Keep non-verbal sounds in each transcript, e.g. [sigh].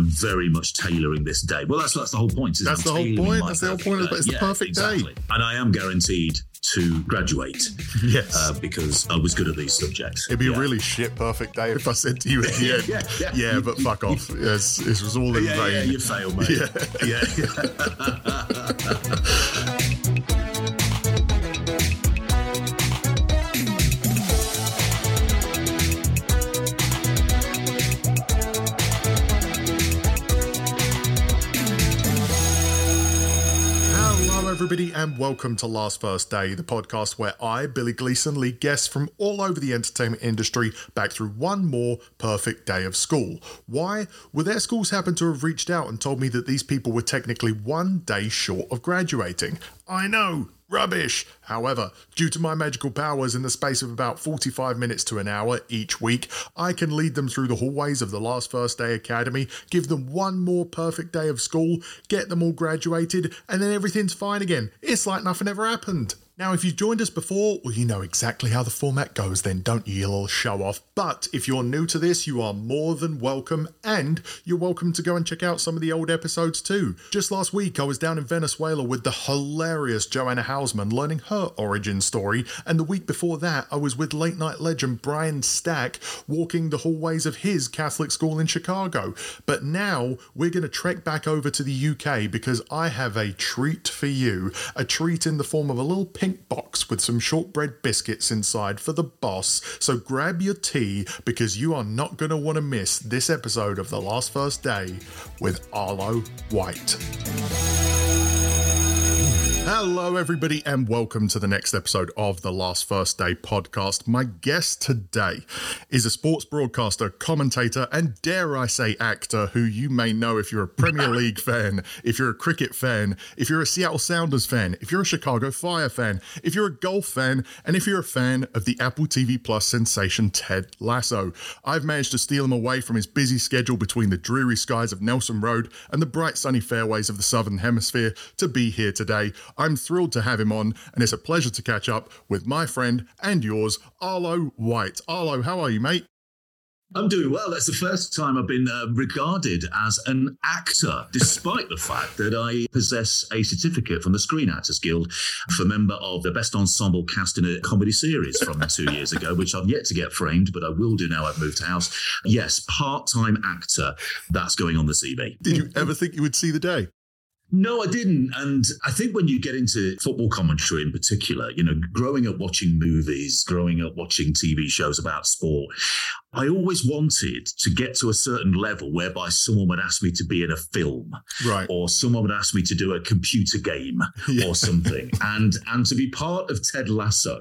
I'm very much tailoring this day. Well, that's that's the whole point. That's the whole point. That's the whole point. day. It's the Yeah, perfect day. And I am guaranteed to graduate [laughs] Yes. uh, because I was good at these subjects. It'd be Yeah. a really shit perfect day if I said to you at the [laughs] end, Yeah, yeah, yeah. but fuck off. [laughs] Yes, this was all in Yeah, vain. yeah, you failed, mate. Yeah. yeah. Everybody, and welcome to Last First Day, the podcast where I, Billy Gleeson, lead guests from all over the entertainment industry back through one more perfect day of school. Why? Well, their schools happen to have reached out and told me that these people were technically one day short of graduating. I know, Rubbish! However, due to my magical powers in the space of about 45 minutes to an hour each week, I can lead them through the hallways of the Last First Day Academy, give them one more perfect day of school, get them all graduated, and then everything's fine again. It's like nothing ever happened. Now, if you've joined us before, well, you know exactly how the format goes, then don't you, little show off. But if you're new to this, you are more than welcome, and you're welcome to go and check out some of the old episodes too. Just last week, I was down in Venezuela with the hilarious Joanna Hausman learning her origin story, and the week before that, I was with late night legend Brian Stack walking the hallways of his Catholic school in Chicago. But now, we're going to trek back over to the UK because I have a treat for you, a treat in the form of a little pink box with some shortbread biscuits inside for the boss. So grab your tea because you are not going to want to miss this episode of The Last First Day with Arlo White. Hello, everybody, and welcome to the next episode of the Last First Day podcast. My guest today is a sports broadcaster, commentator, and dare I say, actor who you may know if you're a Premier [laughs] League fan, if you're a cricket fan, if you're a Seattle Sounders fan, if you're a Chicago Fire fan, if you're a golf fan, and if you're a fan of the Apple TV Plus sensation Ted Lasso. I've managed to steal him away from his busy schedule between the dreary skies of Nelson Road and the bright sunny fairways of the Southern Hemisphere to be here today. I'm thrilled to have him on, and it's a pleasure to catch up with my friend and yours, Arlo White. Arlo, how are you, mate? I'm doing well. That's the first time I've been uh, regarded as an actor, despite the fact that I possess a certificate from the Screen Actors Guild for member of the best ensemble cast in a comedy series from [laughs] two years ago, which I've yet to get framed, but I will do now I've moved house. Yes, part time actor. That's going on the CV. Did you ever think you would see the day? No, I didn't. And I think when you get into football commentary in particular, you know, growing up watching movies, growing up watching TV shows about sport, I always wanted to get to a certain level whereby someone would ask me to be in a film Right. or someone would ask me to do a computer game [laughs] Yeah. or something. and and to be part of Ted Lasso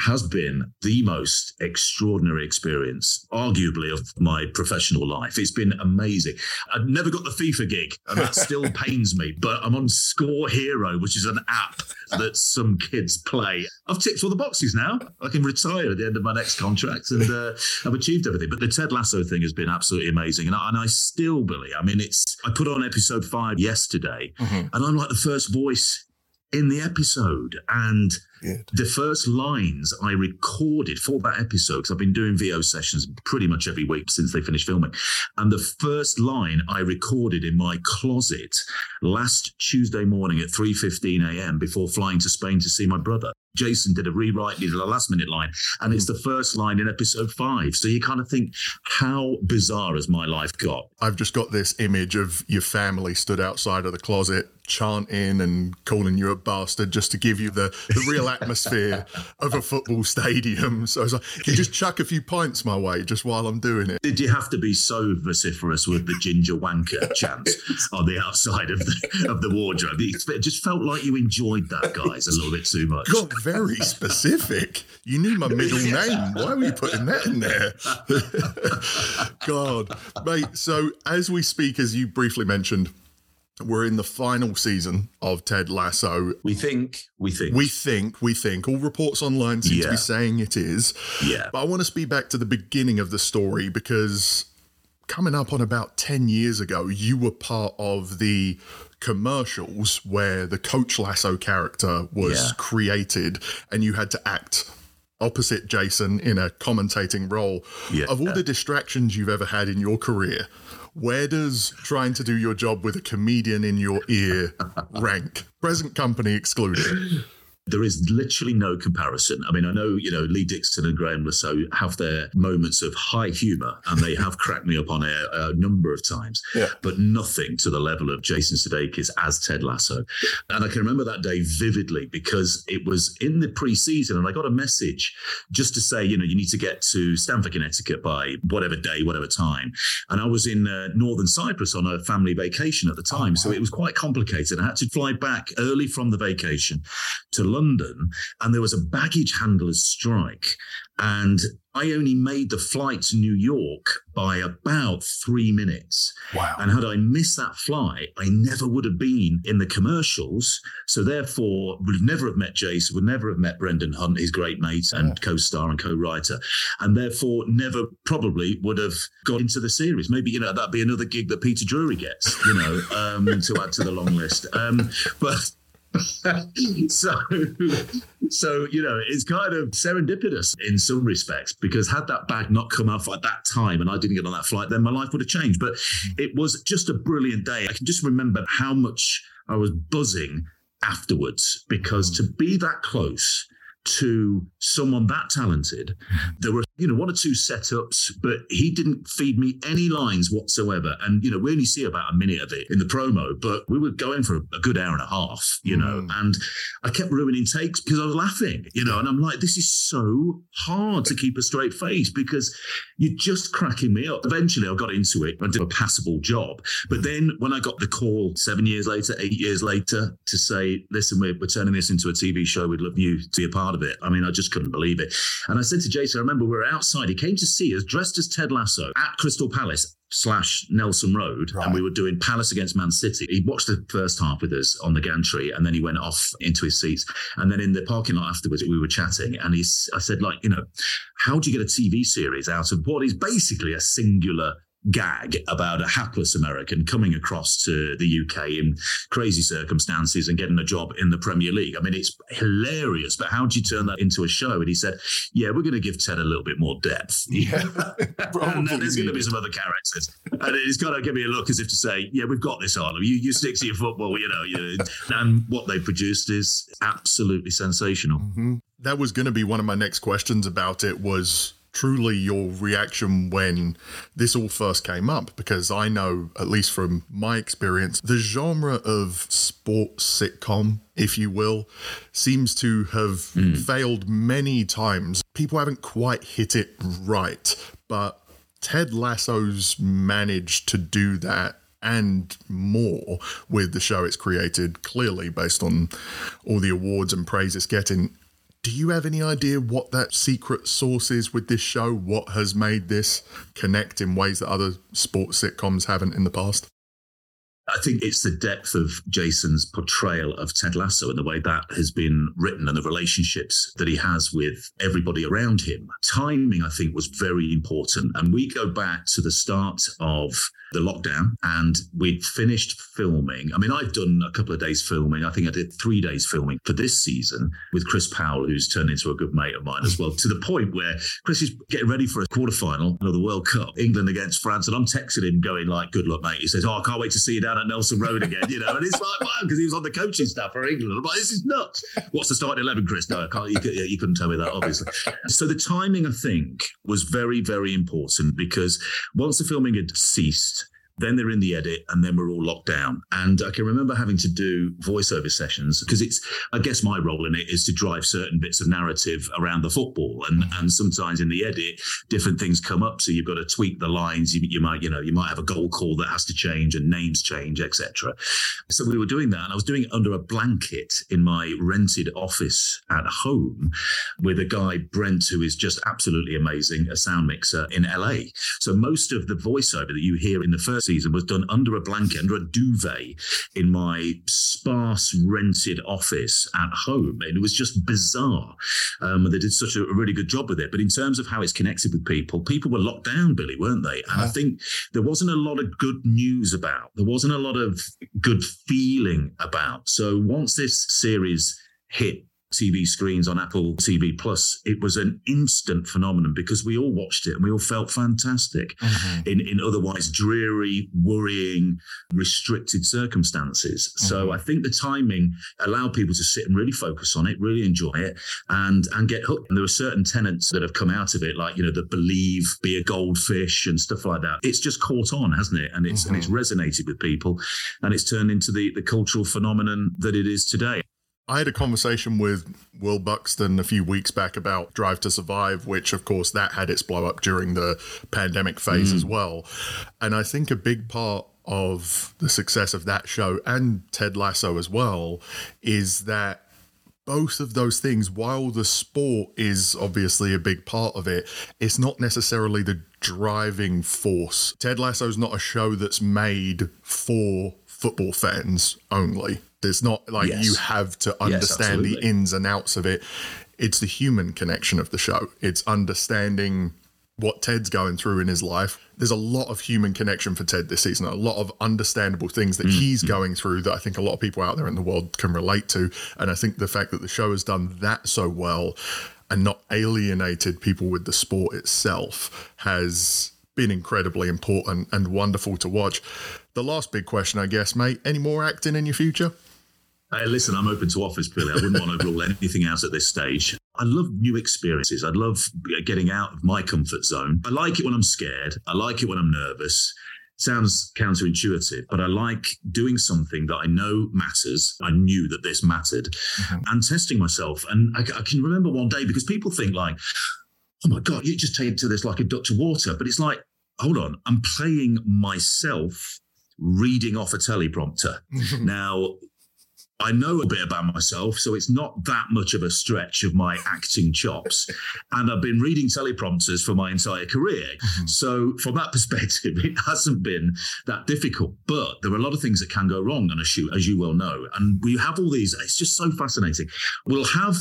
has been the most extraordinary experience, arguably, of my professional life. It's been amazing. I've never got the FIFA gig, and that still [laughs] pains me, but I'm on Score Hero, which is an app that some kids play. I've ticked all the boxes now. I can retire at the end of my next contract and uh, I've achieved everything. But the Ted Lasso thing has been absolutely amazing. And I, and I still believe, I mean, it's, I put on episode five yesterday Mhm. and I'm like the first voice in the episode. And Good. the first lines I recorded for that episode, because I've been doing VO sessions pretty much every week since they finished filming. And the first line I recorded in my closet last Tuesday morning at 3.15 a.m. before flying to Spain to see my brother. Jason did a rewrite, did a last minute line, and it's hmm. the first line in episode five. So you kind of think, how bizarre has my life got? I've just got this image of your family stood outside of the closet chanting and calling you a bastard just to give you the, the real atmosphere of a football stadium. So I was like, you just chuck a few pints my way just while I'm doing it. Did you have to be so vociferous with the ginger wanker [laughs] chants on the outside of the of the wardrobe? It just felt like you enjoyed that, guys, a little bit too much. Got very specific. You knew my middle [laughs] name. Why were you putting that in there? [laughs] God, mate. So as we speak, as you briefly mentioned, we're in the final season of Ted Lasso. We think, we think, We think, we think, all reports online seem to be saying it is. yeah, But I want to speed back to the beginning of the story because coming up on about 10 years ago, you were part of the commercials where the Coach Lasso character was Yeah. created and you had to act opposite Jason in a commentating role. Yeah. Of all the distractions you've ever had in your career, Where does trying to do your job with a comedian in your ear rank? Present company excluded. There is literally no comparison. I mean, I know, you know, Lee Dixon and Graeme Le Saux have their moments of high humor and they have cracked me up on air a number of times, yeah. but nothing to the level of Jason Sudeikis as Ted Lasso. And I can remember that day vividly because it was in the preseason and I got a message just to say, you know, you need to get to Stamford, Connecticut by whatever day, whatever time. And I was in uh, Northern Cyprus on a family vacation at the time. Oh, wow. So it was quite complicated. I had to fly back early from the vacation to London and there was a baggage handler's strike. And I only made the flight to New York by about three minutes. Wow. And had I missed that flight, I never would have been in the commercials. So therefore, would never have met Jason, would never have met Brendan Hunt, his great mate and co-star and co-writer. And therefore never probably would have got into the series. Maybe, you know, that'd be another gig that Peter Drury gets, you know, um, to add to the long list. Um, but [laughs] so, so you know, it's kind of serendipitous in some respects because had that bag not come off at that time and I didn't get on that flight, then my life would have changed. But it was just a brilliant day. I can just remember how much I was buzzing afterwards because to be that close to someone that talented. There were, you know, one or two setups, but he didn't feed me any lines whatsoever. And, you know, we only see about a minute of it in the promo, but we were going for a good hour and a half, you know, mm. and I kept ruining takes because I was laughing, you know, and I'm like, this is so hard to keep a straight face because you're just cracking me up. Eventually I got into it. and did a passable job. But then when I got the call seven years later, eight years later to say, listen, we're, we're turning this into a TV show. We'd love you to be a part part of it. I mean, I just couldn't believe it. And I said to Jason, I remember we were outside. He came to see us dressed as Ted Lasso at Crystal Palace slash Nelson Road, right. and we were doing Palace against Man City. He watched the first half with us on the gantry, and then he went off into his seats. And then in the parking lot afterwards, we were chatting, and he's, I said, like, you know, how do you get a TV series out of what is basically a singular gag about a hapless American coming across to the UK in crazy circumstances and getting a job in the Premier League. I mean, it's hilarious, but how do you turn that into a show? And he said, Yeah, we're going to give Ted a little bit more depth. [laughs] Yeah. and then there's going to be some other characters. And it's got to give me a look as if to say, Yeah, we've got this, Arlo. You, you stick to your football, you know. You, and what they produced is absolutely sensational. Mm-hmm. That was going to be one of my next questions about it was truly your reaction when this all first came up because I know, at least from my experience, the genre of sports sitcom, if you will, seems to have mm. failed many times. People haven't quite hit it right, but Ted Lasso's managed to do that and more with the show it's created, clearly based on all the awards and praise it's getting. Do you have any idea what that secret sauce is with this show? What has made this connect in ways that other sports sitcoms haven't in the past? I think it's the depth of Jason's portrayal of Ted Lasso and the way that has been written and the relationships that he has with everybody around him. Timing, I think, was very important. And we go back to the start of the lockdown and we'd finished filming. I mean, I've done a couple of days filming. I think I did three days filming for this season with Chris Powell, who's turned into a good mate of mine as well, to the point where Chris is getting ready for a quarterfinal of the World Cup, England against France. And I'm texting him going like, good luck, mate. He says, oh, I can't wait to see you down at Nelson Road again, you know. And it's like, wow, because he was on the coaching staff for England. I'm like, this is nuts. What's the starting 11, Chris? No, I can't, you, you couldn't tell me that, obviously. So the timing, I think, was very, very important because once the filming had ceased, then they're in the edit, and then we're all locked down. And I can remember having to do voiceover sessions because it's, I guess, my role in it is to drive certain bits of narrative around the football. And and sometimes in the edit, different things come up, so you've got to tweak the lines. You, you might, you know, you might have a goal call that has to change and names change, etc. So we were doing that, and I was doing it under a blanket in my rented office at home with a guy Brent who is just absolutely amazing, a sound mixer in LA. So most of the voiceover that you hear in the first season was done under a blanket, under a duvet in my sparse rented office at home. And it was just bizarre. Um, they did such a, a, really good job with it. But in terms of how it's connected with people, people were locked down, Billy, weren't they? And I think there wasn't a lot of good news about, there wasn't a lot of good feeling about. So once this series hit TV screens on Apple TV Plus, it was an instant phenomenon because we all watched it and we all felt fantastic mm-hmm. in, in otherwise dreary, worrying, restricted circumstances. Mm-hmm. So I think the timing allowed people to sit and really focus on it, really enjoy it, and and get hooked. And there are certain tenets that have come out of it, like you know, the believe, be a goldfish, and stuff like that. It's just caught on, hasn't it? And it's mm-hmm. and it's mm-hmm. resonated with people, and it's turned into the the cultural phenomenon that it is today. I had a conversation with Will Buxton a few weeks back about Drive to Survive, which, of course, that had its blow up during the pandemic phase mm. as well. And I think a big part of the success of that show and Ted Lasso as well is that both of those things, while the sport is obviously a big part of it, it's not necessarily the driving force. Ted Lasso is not a show that's made for football fans only. There's not like yes. you have to understand yes, the ins and outs of it. It's the human connection of the show. It's understanding what Ted's going through in his life. There's a lot of human connection for Ted this season, a lot of understandable things that mm-hmm. he's going through that I think a lot of people out there in the world can relate to. And I think the fact that the show has done that so well and not alienated people with the sport itself has been incredibly important and wonderful to watch. The last big question, I guess, mate, any more acting in your future? Hey, listen, I'm open to offers, Billy. I wouldn't want to rule anything out at this stage. I love new experiences. I love getting out of my comfort zone. I like it when I'm scared. I like it when I'm nervous. Sounds counterintuitive, but I like doing something that I know matters. I knew that this mattered mm-hmm. and testing myself. And I, I can remember one day because people think like, oh my God, you just take it to this like a duck to water. But it's like, hold on, I'm playing myself reading off a teleprompter. [laughs] now, I know a bit about myself, so it's not that much of a stretch of my acting chops. And I've been reading teleprompters for my entire career. Mm-hmm. So, from that [laughs] perspective, it hasn't been that difficult. But there are a lot of things that can go wrong on a shoot, as you well know. And we have all these, it's just so fascinating. We'll have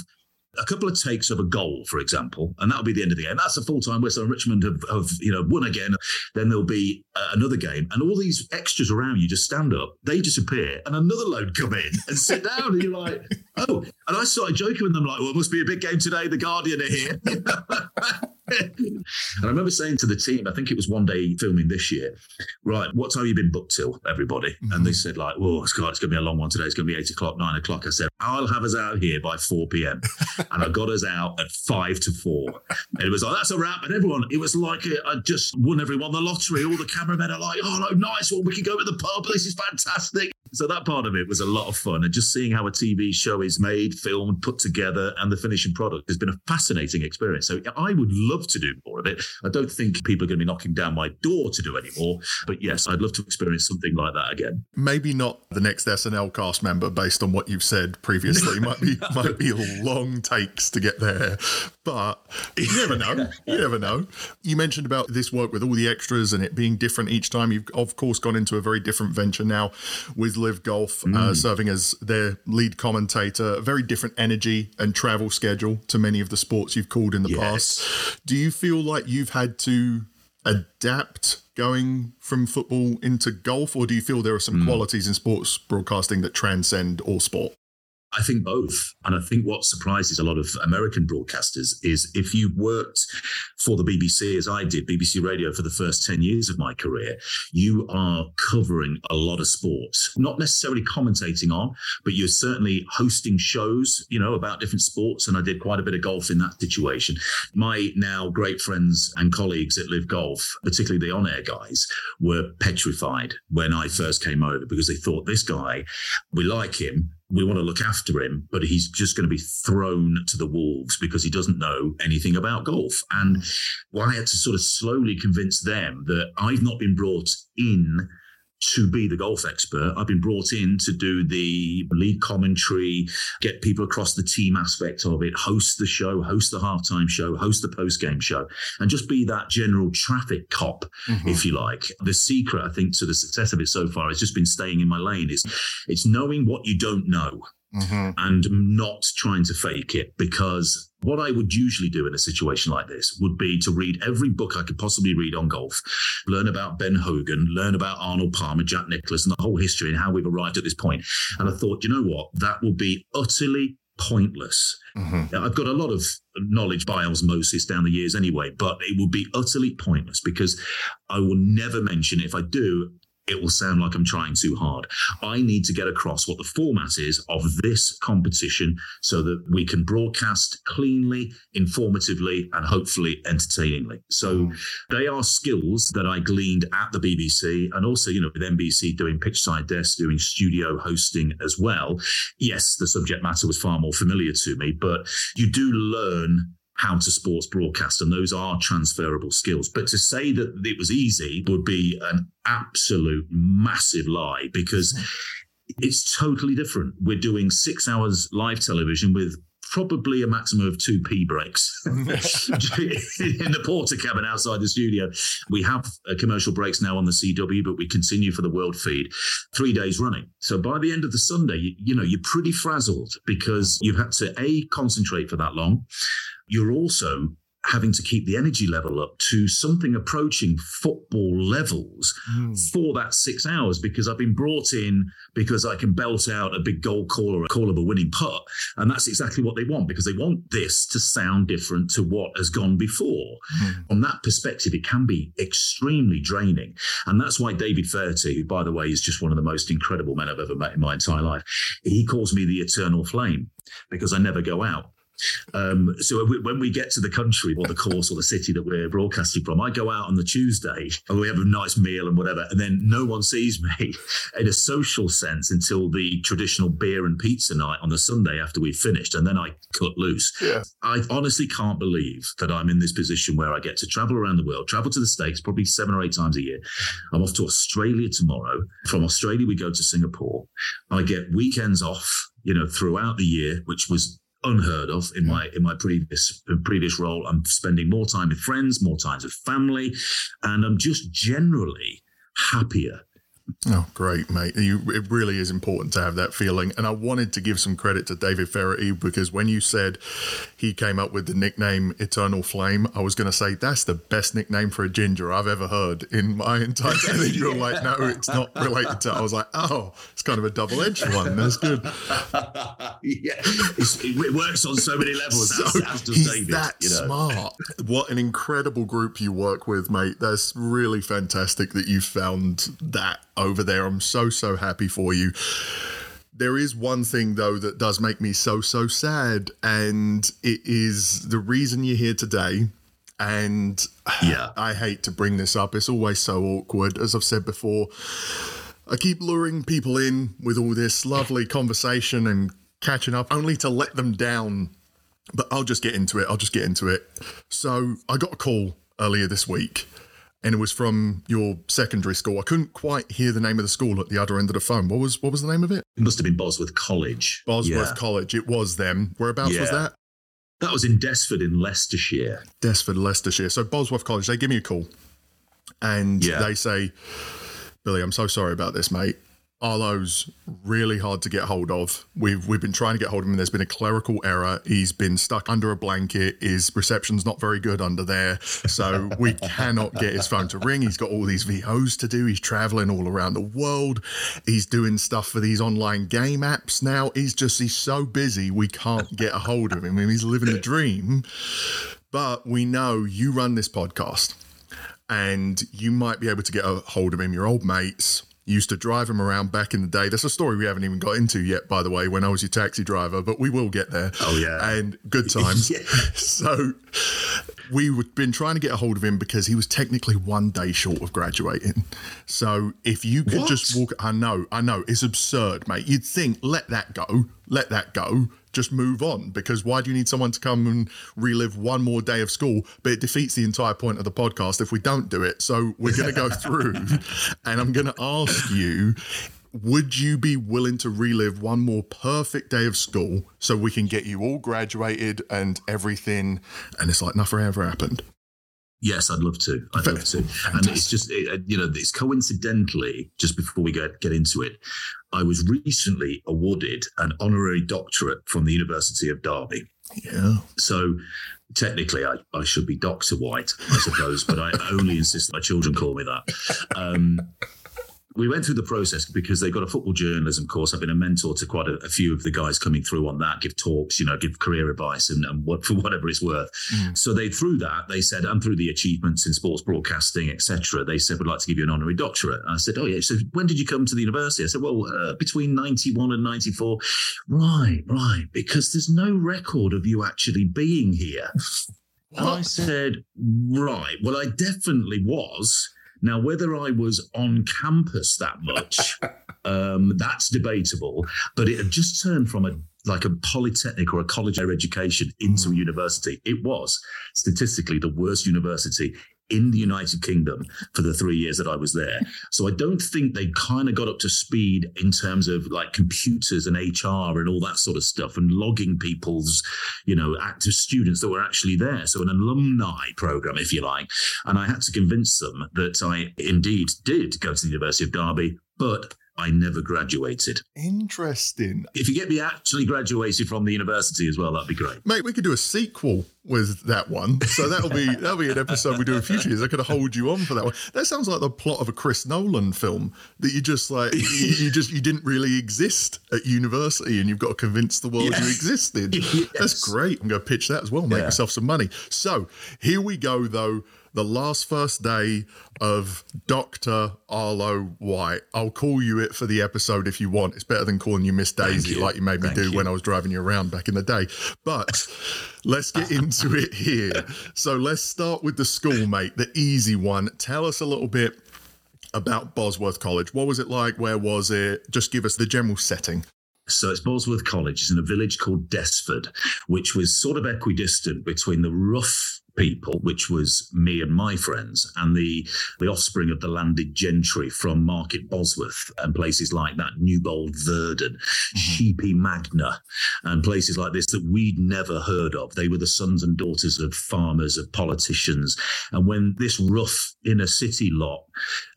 a couple of takes of a goal, for example, and that'll be the end of the game. That's a full time whistle. Richmond have, have, you know won again. Then there'll be uh, another game, and all these extras around you just stand up, they disappear, and another load come in and sit down, and you're like, [laughs] oh. And I started joking with them like, well, it must be a big game today. The Guardian are here. [laughs] and I remember saying to the team, I think it was one day filming this year, right, what time have you been booked till, everybody? Mm-hmm. And they said, like, well, it's, it's going to be a long one today. It's going to be eight o'clock, nine o'clock. I said, I'll have us out here by 4 p.m. [laughs] and I got us out at five to four. And it was like, that's a wrap. And everyone, it was like uh, I just won everyone the lottery. All the cameramen are like, oh, no, nice one. We can go to the pub. This is fantastic. So that part of it was a lot of fun. And just seeing how a TV show is made, filmed, put together, and the finishing product has been a fascinating experience. So I would love to do more of it. I don't think people are going to be knocking down my door to do any more. But yes, I'd love to experience something like that again. Maybe not the next SNL cast member based on what you've said previously. might be [laughs] might be long takes to get there. But you never know. You never know. You mentioned about this work with all the extras and it being different each time. You've of course gone into a very different venture now with LIV Golf, uh, mm. uh, serving as their lead commentator. A very different energy and travel schedule to many of the sports you've called in the yes. past. Do you feel like you've had to adapt going from football into golf, or do you feel there are some mm. qualities in sports broadcasting that transcend all sport? I think both. And I think what surprises a lot of American broadcasters is if you worked for the BBC, as I did, BBC Radio for the first 10 years of my career, you are covering a lot of sports, not necessarily commentating on, but you're certainly hosting shows, you know, about different sports. And I did quite a bit of golf in that situation. My now great friends and colleagues at LIV Golf, particularly the on air guys, were petrified when I first came over because they thought this guy, we like him, we want to look after him, but he's just going to be thrown to the wolves because he doesn't know anything about golf. And well, I had to sort of slowly convince them that I've not been brought in to be the golf expert. I've been brought in to do the lead commentary, get people across the team aspect of it, host the show, host the halftime show, host the post game show, and just be that general traffic cop, mm-hmm. if you like. The secret, I think, to the success of it so far has just been staying in my lane. Is it's knowing what you don't know. Mm-hmm. And not trying to fake it because what I would usually do in a situation like this would be to read every book I could possibly read on golf, learn about Ben Hogan, learn about Arnold Palmer, Jack Nicklaus, and the whole history and how we've arrived at this point. And I thought, you know what? That will be utterly pointless. Mm-hmm. I've got a lot of knowledge by osmosis down the years anyway, but it would be utterly pointless because I will never mention it. If I do, it will sound like I'm trying too hard. I need to get across what the format is of this competition so that we can broadcast cleanly, informatively, and hopefully entertainingly. So they are skills that I gleaned at the BBC and also, you know, with NBC doing pitchside desks, doing studio hosting as well. Yes, the subject matter was far more familiar to me, but you do learn how to sports broadcast, and those are transferable skills. But to say that it was easy would be an absolute massive lie because mm-hmm. it's totally different. We're doing six hours live television with probably a maximum of two pee breaks [laughs] [laughs] in the porter cabin outside the studio. We have uh, commercial breaks now on the CW, but we continue for the world feed three days running. So by the end of the Sunday, you, you know, you're pretty frazzled because you've had to A, concentrate for that long you're also having to keep the energy level up to something approaching football levels mm. for that six hours because I've been brought in because I can belt out a big goal call or a call of a winning putt. And that's exactly what they want because they want this to sound different to what has gone before. Mm. From that perspective, it can be extremely draining. And that's why David Feherty, who, by the way, is just one of the most incredible men I've ever met in my entire life, he calls me the eternal flame because I never go out. Um, so when we get to the country or the course or the city that we're broadcasting from, I go out on the Tuesday and we have a nice meal and whatever, and then no one sees me [laughs] in a social sense until the traditional beer and pizza night on the Sunday after we've finished, and then I cut loose. Yeah. I honestly can't believe that I'm in this position where I get to travel around the world, travel to the States probably seven or eight times a year. I'm off to Australia tomorrow. From Australia, we go to Singapore. I get weekends off you know, throughout the year, which was unheard of in my in my previous uh, previous role. I'm spending more time with friends, more time with family, and I'm just generally happier Oh, great, mate. You, it really is important to have that feeling. And I wanted to give some credit to David Feherty because when you said he came up with the nickname Eternal Flame, I was going to say that's the best nickname for a ginger I've ever heard in my entire [laughs] And then you were like, no, it's not related to. I was like, oh, it's kind of a double edged one. That's good. [laughs] yeah, it works on so many levels. [laughs] So he's David, that you know? smart. What an incredible group you work with, mate. That's really fantastic that you found that over there. I'm so, so happy for you. There is one thing, though, that does make me so, so sad. And it is the reason you're here today. And yeah, [sighs] I hate to bring this up. It's always so awkward. As I've said before, I keep luring people in with all this lovely conversation and catching up, only to let them down. But I'll just get into it. I'll just get into it. So I got a call earlier this week and it was from your secondary school. I couldn't quite hear the name of the school at the other end of the phone. What was what was the name of it? It must have been Bosworth College. Bosworth yeah. College. It was them. Whereabouts yeah. was that? That was in Desford in Leicestershire. Desford, Leicestershire. So Bosworth College, they give me a call and yeah. they say, Billy, I'm so sorry about this, mate. Arlo's really hard to get hold of. We've we've been trying to get hold of him. There's been a clerical error. He's been stuck under a blanket. His reception's not very good under there, so we [laughs] cannot get his phone to ring. He's got all these VOs to do. He's traveling all around the world. He's doing stuff for these online game apps now. He's just he's so busy we can't get a hold of him. I mean, he's living the dream. But we know you run this podcast, and you might be able to get a hold of him. Your old mates used to drive him around back in the day. That's a story we haven't even got into yet, by the way, when I was your taxi driver, but we will get there. Oh, yeah. And good [laughs] times. yeah. So we've been trying to get a hold of him because he was technically one day short of graduating. So if you could what? just walk, I know, I know, it's absurd, mate. You'd think, let that go, let that go just move on because why do you need someone to come and relive one more day of school? But it defeats the entire point of the podcast if we don't do it. So we're going to go [laughs] through and I'm going to ask you would you be willing to relive one more perfect day of school so we can get you all graduated and everything and it's like nothing ever happened? Yes, I'd love to. I'd love to. And it's just, it, you know, it's coincidentally, just before we get, get into it, I was recently awarded an honorary doctorate from the University of Derby. Yeah. So technically, I, I should be Dr. White, I suppose, but I only insist that my children call me that. Um, we went through the process because they've got a football journalism course. I've been a mentor to quite a, a few of the guys coming through on that, give talks, you know, give career advice and, and what [laughs] for whatever it's worth. Mm. So they through that they said, and through the achievements in sports broadcasting, etc. They said we'd like to give you an honorary doctorate. And I said, oh yeah. So when did you come to the university? I said, well, uh, between ninety one and ninety four. Right, right, because there's no record of you actually being here. And [laughs] I said, right. Well, I definitely was now, whether I was on campus that much, [laughs] um, that's debatable. But it had just turned from a like a polytechnic or a college higher education into a hmm. university. It was statistically the worst university in the United Kingdom for the three years that I was there. So I don't think they kind of got up to speed in terms of like computers and HR and all that sort of stuff and logging people's, you know, active students that were actually there. So an alumni program, if you like. And I had to convince them that I indeed did go to the University of Derby, but I never graduated. Interesting. If you get me actually graduated from the university as well, that'd be great. Mate, we could do a sequel with that one. So that'll be that'll be an episode we do in future years. I could hold you on for that one. That sounds like the plot of a Chris Nolan film that you just like you, you just you didn't really exist at university and you've got to convince the world yes. you existed. [laughs] Yes. That's great. I'm going to pitch that as well. Make yeah. yourself some money. So here we go though the last first day of Dr. Arlo White. I'll call you it for the episode if you want. It's better than calling you Miss Daisy you. like you made me Thank do you. when I was driving you around back in the day. But let's get into [laughs] it here. So let's start with the school, mate, the easy one. Tell us a little bit about Bosworth College. What was it like? Where was it? Just give us the general setting. So it's Bosworth College. It's in a village called Desford, which was sort of equidistant between the rough people, which was me and my friends, and the the offspring of the landed gentry from Market Bosworth and places like that, Newbold Verdon, mm-hmm. Sheepy Magna, and places like this that we'd never heard of. They were the sons and daughters of farmers, of politicians. And when this rough inner city lot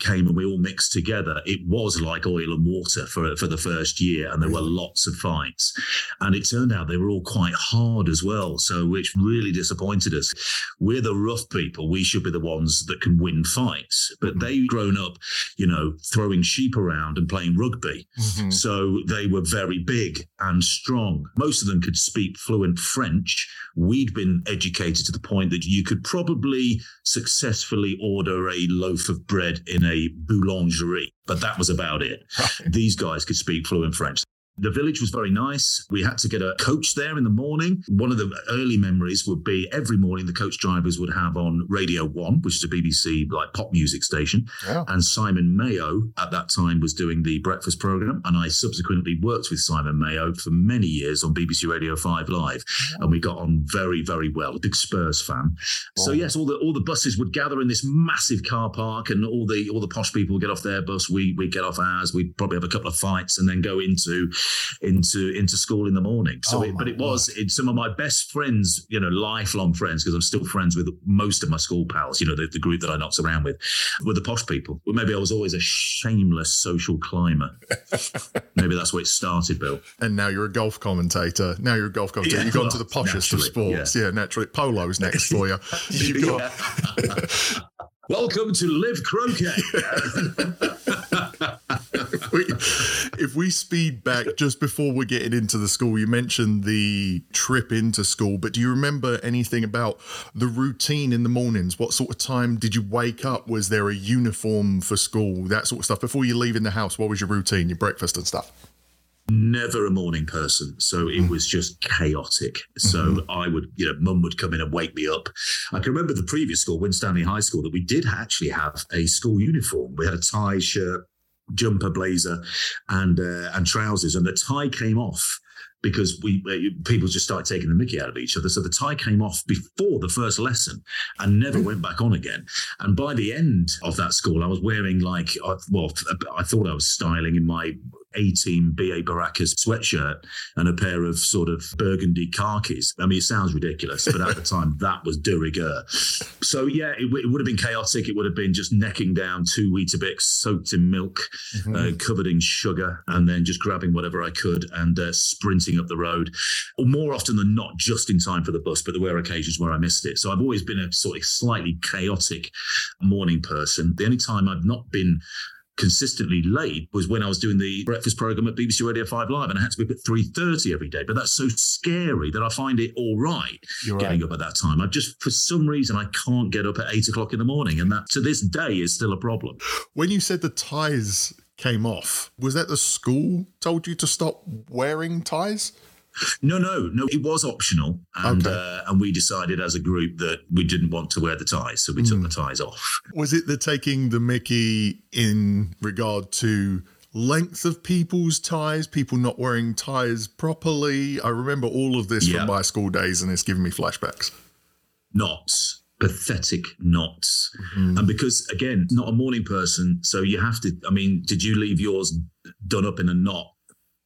came and we all mixed together, it was like oil and water for, for the first year. And there were lots of fights. And it turned out they were all quite hard as well. So, which really disappointed us. We're the rough people. We should be the ones that can win fights. But they've grown up, you know, throwing sheep around and playing rugby. Mm-hmm. So they were very big and strong. Most of them could speak fluent French. We'd been educated to the point that you could probably successfully order a loaf of bread in a boulangerie, but that was about it. Right. These guys could speak fluent French. The village was very nice. We had to get a coach there in the morning. One of the early memories would be every morning the coach drivers would have on Radio One, which is a BBC like pop music station. Yeah. And Simon Mayo at that time was doing the breakfast program. And I subsequently worked with Simon Mayo for many years on BBC Radio 5 Live. Yeah. And we got on very, very well. Big Spurs fan. So yes, all the all the buses would gather in this massive car park and all the all the posh people would get off their bus. We we get off ours. We'd probably have a couple of fights and then go into into into school in the morning. So, oh it, but it was it, some of my best friends, you know, lifelong friends, because I'm still friends with most of my school pals. You know, the, the group that I knocked around with were the posh people. Well, maybe I was always a shameless social climber. [laughs] maybe that's where it started, Bill. And now you're a golf commentator. Now you're a golf commentator. Yeah, You've gone to the poshest of sports. Yeah. yeah, naturally. Polo's next for you. [laughs] You've got. [laughs] Welcome to Live Croquet. [laughs] if, we, if we speed back just before we're getting into the school, you mentioned the trip into school, but do you remember anything about the routine in the mornings? What sort of time did you wake up? Was there a uniform for school? That sort of stuff. Before you leave in the house, what was your routine, your breakfast and stuff? Never a morning person so it mm. was just chaotic so mm-hmm. i would you know mum would come in and wake me up i can remember the previous school winstanley high school that we did actually have a school uniform we had a tie shirt jumper blazer and uh, and trousers and the tie came off because we uh, people just started taking the mickey out of each other. So the tie came off before the first lesson and never mm. went back on again. And by the end of that school, I was wearing like uh, well, I thought I was styling in my a team BA Baracus sweatshirt and a pair of sort of burgundy khakis. I mean, it sounds ridiculous, but at the [laughs] time, that was de rigueur. So, yeah, it, it, would have been chaotic. It would have been just necking down two Weetabix soaked in milk, mm-hmm. uh, covered in sugar, and then just grabbing whatever I could and uh, sprinting up the road. More often than not, just in time for the bus, but there were occasions where I missed it. So, I've always been a sort of slightly chaotic morning person. The only time I've not been consistently late was when I was doing the breakfast program at BBC Radio 5 Live and I had to be up at 3.30 every day. But that's so scary that I find it all right You're getting right. up at that time. I just, for some reason, I can't get up at 8 o'clock in the morning. And that to this day is still a problem. When you said the ties came off, was that the school told you to stop wearing ties? No, no, no. It was optional, and Okay. uh, and we decided as a group that we didn't want to wear the ties, so we Hmm. took the ties off. Was it the taking the Mickey in regard to length of people's ties, people not wearing ties properly? I remember all of this Yeah. from my school days, and it's giving me flashbacks. knots, pathetic knots. And because, again, not a morning person, so you have to. I mean, did you leave yours done up in a knot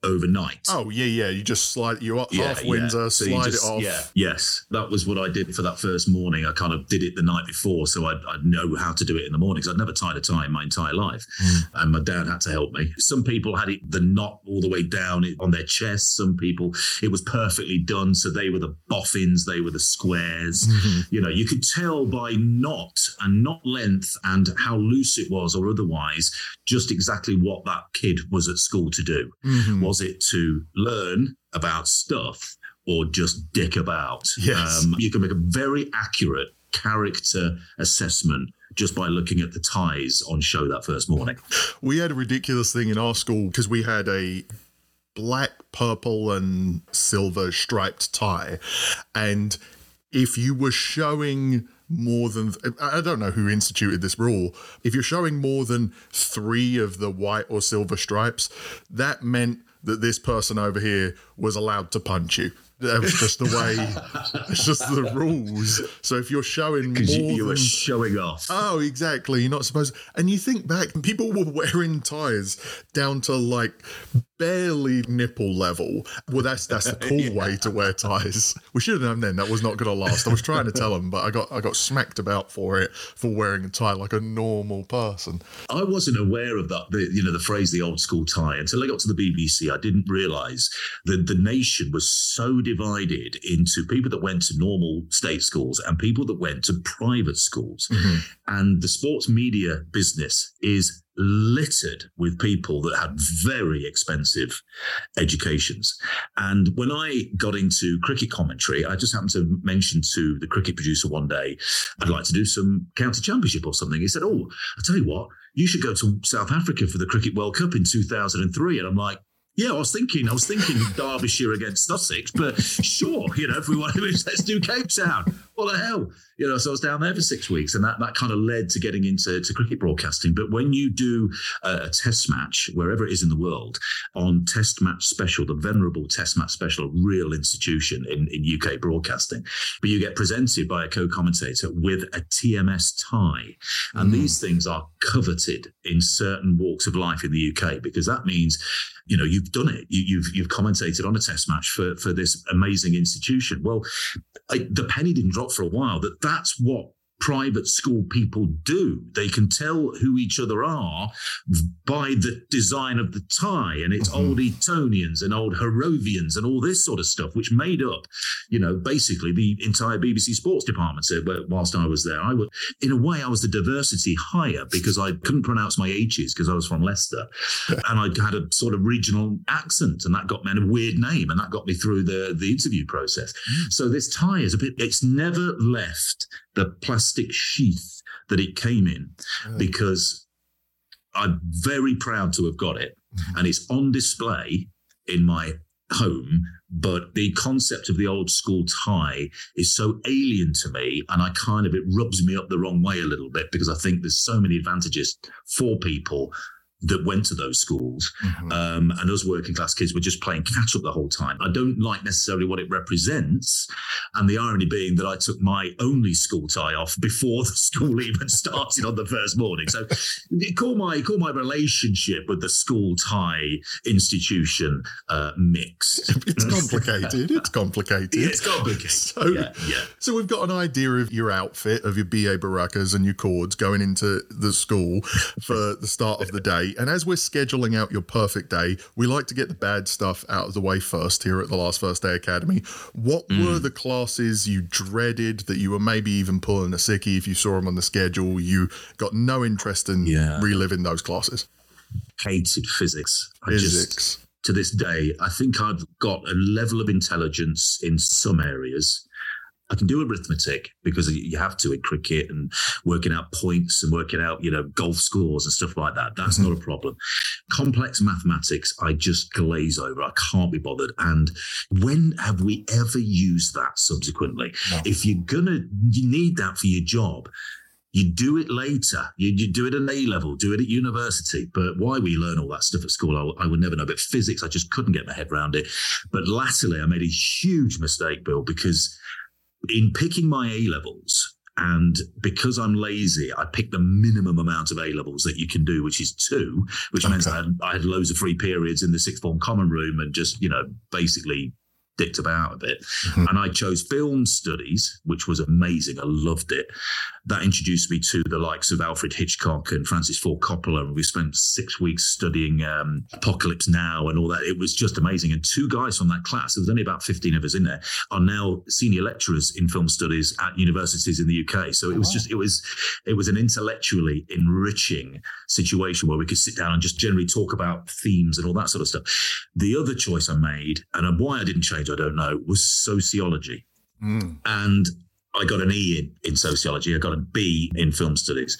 overnight? Oh yeah, yeah. You just slide. You're half Yeah, Windsor, yeah. Uh, so slide just- it off. Yeah, yes, that was what I did for that first morning. I kind of did it the night before, so I'd, I'd know how to do it in the morning because I'd never tied a tie in my entire life, mm. and my dad had to help me. Some people had it the knot all the way down on their chest. Some people it was perfectly done, so they were the boffins, they were the squares. Mm-hmm. You know, you could tell by knot and knot length and how loose it was, or otherwise, just exactly what that kid was at school to do. Mhm. Was it to learn about stuff or just dick about? Um, Yes. you can make a very accurate character assessment just by looking at the ties on show that first morning. We had a ridiculous thing in our school because we had a black, purple, and silver striped tie. And if you were showing more than, I don't know who instituted this rule, if you're showing more than three of the white or silver stripes, that meant that this person over here was allowed to punch you. That was just the way, [laughs] it's just the rules. So if you're showing more you, you than were showing off. Oh, exactly. You're not supposed. And you think back, people were wearing ties down to like barely nipple level. Well, that's that's the [laughs] cool way to wear ties. We should have known then that was not going to last. I was trying to tell them, but I got I got smacked about for it for wearing a tie like a normal person. I wasn't aware of that, the, you know, the phrase the old school tie until I got to the BBC. I didn't realize that the nation was so divided into people that went to normal state schools and people that went to private schools. Mm-hmm. And the sports media business is littered with people that had very expensive educations. And when I got into cricket commentary, I just happened to mention to the cricket producer one day, I'd like to do some county championship or something. He said, Oh, I tell you what, you should go to South Africa for the Cricket World Cup in 2003. And I'm like, yeah, I was thinking, I was thinking Derbyshire against Sussex, but sure, you know, if we want to, [laughs] let's do Cape Town. What the hell? You know, so I was down there for six weeks, and that, that kind of led to getting into to cricket broadcasting. But when you do a, a test match, wherever it is in the world, on Test Match Special, the venerable Test Match Special, a real institution in, in UK broadcasting, but you get presented by a co-commentator with a TMS tie. And mm. these things are coveted in certain walks of life in the UK because that means you know you've done it you, you've you've commentated on a test match for for this amazing institution well I, the penny didn't drop for a while that that's what private school people do. They can tell who each other are by the design of the tie and it's mm-hmm. old etonians and old harrovians and all this sort of stuff which made up you know basically the entire bbc sports department. So whilst i was there i was in a way i was the diversity hire because i couldn't pronounce my h's because i was from leicester. [laughs] And I had a sort of regional accent, and that got me a weird name, and that got me through the the interview process. Mm. So this tie is a bit; it's never left the plastic sheath that it came in, because I'm very proud to have got it, mm-hmm. and it's on display in my home. But the concept of the old school tie is so alien to me, and I kind of it rubs me up the wrong way a little bit because I think there's so many advantages for people that went to those schools. Um, and us working class kids were just playing catch up the whole time. I don't like necessarily what it represents. And the irony being that I took my only school tie off before the [laughs] school even started on the first morning. So call my call my relationship with the school tie institution uh, mixed. [laughs] It's complicated. It's complicated. it's complicated. [laughs] So, yeah, yeah. so we've got an idea of your outfit, of your BA Baracus and your cords going into the school for the start of the day. And as we're scheduling out your perfect day, we like to get the bad stuff out of the way first here at the Last First Day Academy. What Mm. were the classes you dreaded that you were maybe even pulling a sickie if you saw them on the schedule? You got no interest in Yeah. reliving those classes. hated physics. I Physics. just to this day, I think I've got a level of intelligence in some areas. I can do arithmetic because you have to in cricket and working out points and working out, you know, golf scores and stuff like that. That's not a mm-hmm. problem. Complex mathematics, I just glaze over. I can't be bothered. And when have we ever used that subsequently? No. If you're gonna, you need that for your job. You do it later. You, you do it at A level, do it at university. But why we learn all that stuff at school, I, I would never know. But physics, I just couldn't get my head around it. But latterly, I made a huge mistake, Bill, because in picking my A levels, and because I'm lazy, I picked the minimum amount of A levels that you can do, which is two, which means Okay. I had, I had loads of free periods in the sixth form common room and just, you know, basically dicked about a bit. Mhm. And I chose film studies, which was amazing. I loved it. That introduced me to the likes of Alfred Hitchcock and Francis Ford Coppola. And we spent six weeks studying um, Apocalypse Now and all that. It was just amazing. And two guys from that class, there was only about 15 of us in there, are now senior lecturers in film studies at universities in the UK. So it was just, it was, it was an intellectually enriching situation where we could sit down and just generally talk about themes and all that sort of stuff. The other choice I made, and why I didn't change, I don't know, was sociology. Mm. And I got an E in, in sociology. I got a B in film studies,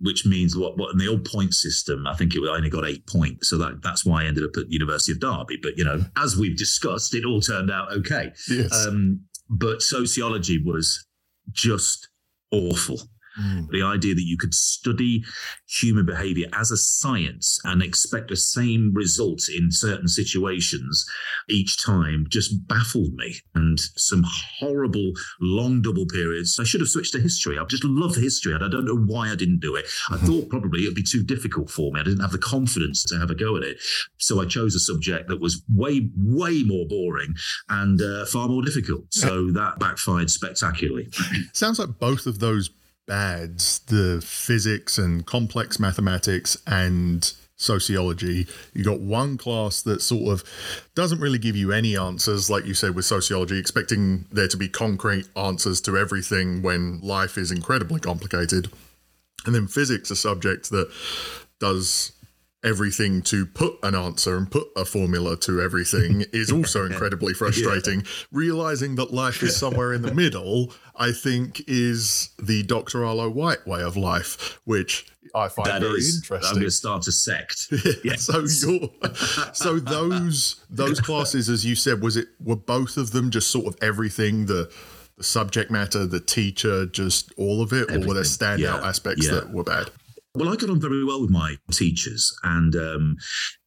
which means what, what in the old point system, I think it was, I only got eight points. So that, that's why I ended up at University of Derby. But, you know, as we've discussed, it all turned out okay. Yes. Um, but sociology was just awful. Mm. The idea that you could study human behavior as a science and expect the same results in certain situations each time just baffled me. And some horrible long double periods. I should have switched to history. I just love history and I don't know why I didn't do it. I Mhm. thought probably it'd be too difficult for me. I didn't have the confidence to have a go at it. So I chose a subject that was way, way more boring and uh, far more difficult. So [laughs] that backfired spectacularly. Sounds like both of those bads, the physics and complex mathematics and sociology, you got one class that sort of doesn't really give you any answers, like you said with sociology, expecting there to be concrete answers to everything when life is incredibly complicated. And then physics, a subject that does everything to put an answer and put a formula to everything is also [laughs] incredibly frustrating. Realizing that life is somewhere in the [laughs] middle, I think, is the Dr. Arlo White way of life, which I find That very is, I'm going to start a sect. [laughs] Yes. So you're, so those those classes, as you said, was it were both of them just sort of everything the the subject matter, the teacher, just all of it, or were there standout Yeah. aspects Yeah. that were bad? Well, I got on very well with my teachers, and um,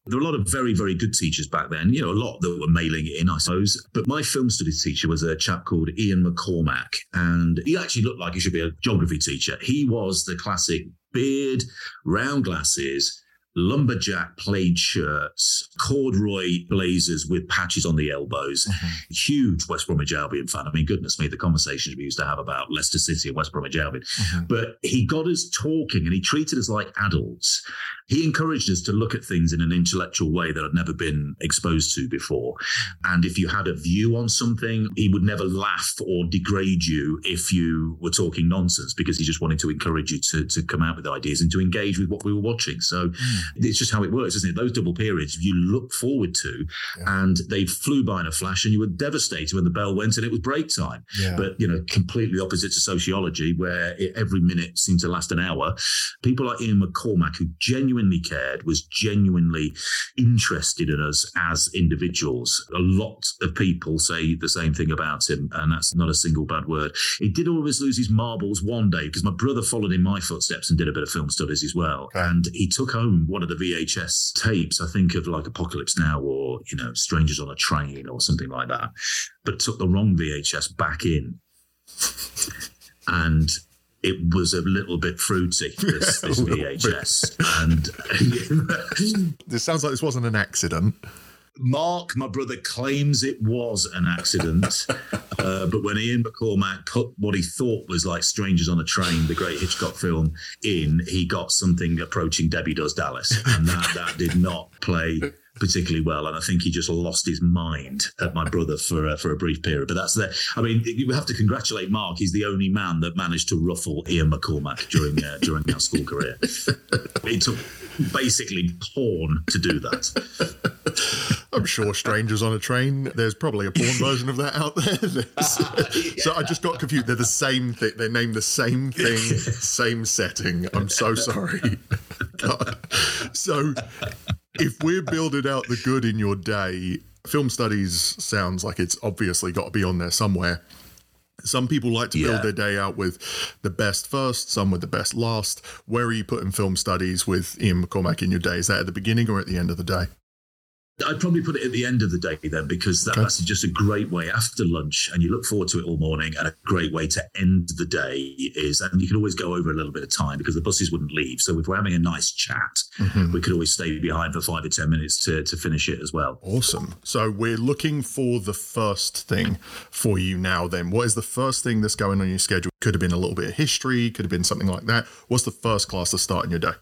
there were a lot of very, very good teachers back then. You know, a lot that were mailing it in, I suppose. But my film studies teacher was a chap called Ian McCormack, and he actually looked like he should be a geography teacher. He was the classic beard, round glasses. Lumberjack plaid shirts, corduroy blazers with patches on the elbows, mm-hmm. huge West Bromwich Albion fan. I mean, goodness me, the conversations we used to have about Leicester City and West Bromwich Albion mm-hmm. but he got us talking and he treated us like adults. He encouraged us to look at things in an intellectual way that I'd never been exposed to before. And if you had a view on something, he would never laugh or degrade you if you were talking nonsense because he just wanted to encourage you to, to come out with ideas and to engage with what we were watching. So mm. Mm. it's just how it works, isn't it? Those double periods you look forward to Yeah. and they flew by in a flash and you were devastated when the bell went and it was break time Yeah. but you know completely opposite to sociology where it, every minute seemed to last an hour people like ian mccormack who genuinely cared was genuinely interested in us as individuals a lot of people say the same thing about him and that's not a single bad word he did always lose his marbles one day because my brother followed in my footsteps and did a bit of film studies as well Okay. and he took home one of the vhs tapes i think of like apocalypse now or you know strangers on a train or something like that but took the wrong vhs back in. [laughs] And it was a little bit fruity this, this [laughs] VHS, and [laughs] This sounds like this wasn't an accident. Mark, my brother, claims it was an accident. [laughs] uh, but when Ian McCormack put what he thought was like Strangers on a Train, the great Hitchcock film, in, he got something approaching Debbie Does Dallas. And that, [laughs] that did not play particularly well. And I think he just lost his mind at my brother for, uh, for a brief period. But that's the, I mean, you have to congratulate Mark. He's the only man that managed to ruffle Ian McCormack during, uh, during our school career. [laughs] It took basically porn to do that. [laughs] I'm sure strangers on a train. There's probably a porn version of that out there. yeah. [laughs] So I just got confused. They're the same thing. They name the same thing, same setting. I'm so sorry. [laughs] God. So if we're building out the good in your day, film studies sounds like it's obviously got to be on there somewhere. Some people like to build yeah. their day out with the best first, some with the best last. Where are you putting film studies with Ian McCormack in your day? Is that at the beginning or at the end of the day? I'd probably put it at the end of the day then, because that, okay. that's just a great way after lunch, and you look forward to it all morning. And a great way to end the day is, and you can always go over a little bit of time because the buses wouldn't leave. So if we're having a nice chat, mm-hmm. we could always stay behind for five or ten minutes to to finish it as well. Awesome. So we're looking for the first thing for you now. Then, what is the first thing that's going on your schedule? Could have been a little bit of history, could have been something like that. What's the first class to start in your day?